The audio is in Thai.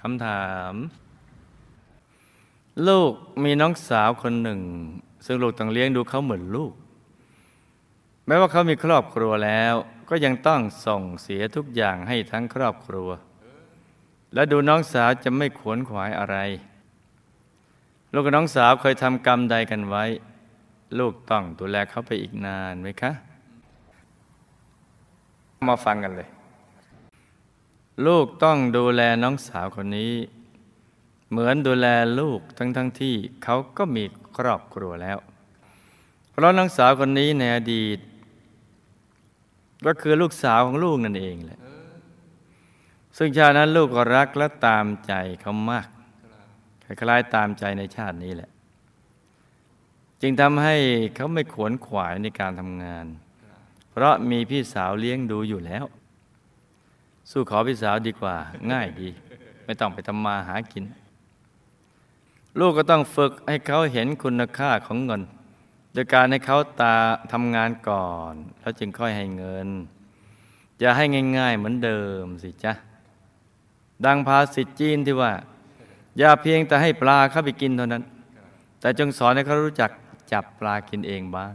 คำถาม ลูกมีน้องสาวคนหนึ่ง ซึ่งลูกต้องเลี้ยงดูเขาเหมือนลูก แม้ว่าเขามีครอบครัวแล้ว ก็ยังต้องส่งเสียทุกอย่างให้ทั้งครอบครัว และดูน้องสาวจะไม่ขวนขวายอะไร ลูกกับน้องสาวเคยทำกรรมใดกันไว้ ลูกต้องดูแลเขาไปอีกนานไหมคะ มาฟังกันเลย ลูกต้องดูแลน้องสาวคนนี้ เหมือนดูแลลูกทั้งทั้งที่เขาก็มีครอบครัวแล้ว เพราะน้องสาวคนนี้ในอดีต ก็คือลูกสาวของลูกนั่นเองแหละ ซึ่งชาตินั้นลูกก็รักและตามใจเขามาก คล้ายๆตามใจในชาตินี้แหละ จึงทำให้เขาไม่ขวนขวายในการทำงาน เพราะมีพี่สาวเลี้ยงดูอยู่แล้ว สู้ขอพี่สาวดีกว่า ง่ายดี ไม่ต้องไปทำมาหากิน ลูกก็ต้องฝึกให้เขาเห็นคุณค่าของเงิน โดยการให้เขาตาทำงานก่อน แล้วจึงค่อยให้เงินอย่าให้ง่าย ๆเหมือนเดิมสิจ๊ะ ดังภาษิตจีนที่ว่า อย่าเพียงแต่ให้ปลาเข้าไปกินเท่านั้น แต่จงสอนให้เขารู้จักจับปลากินเองบ้าง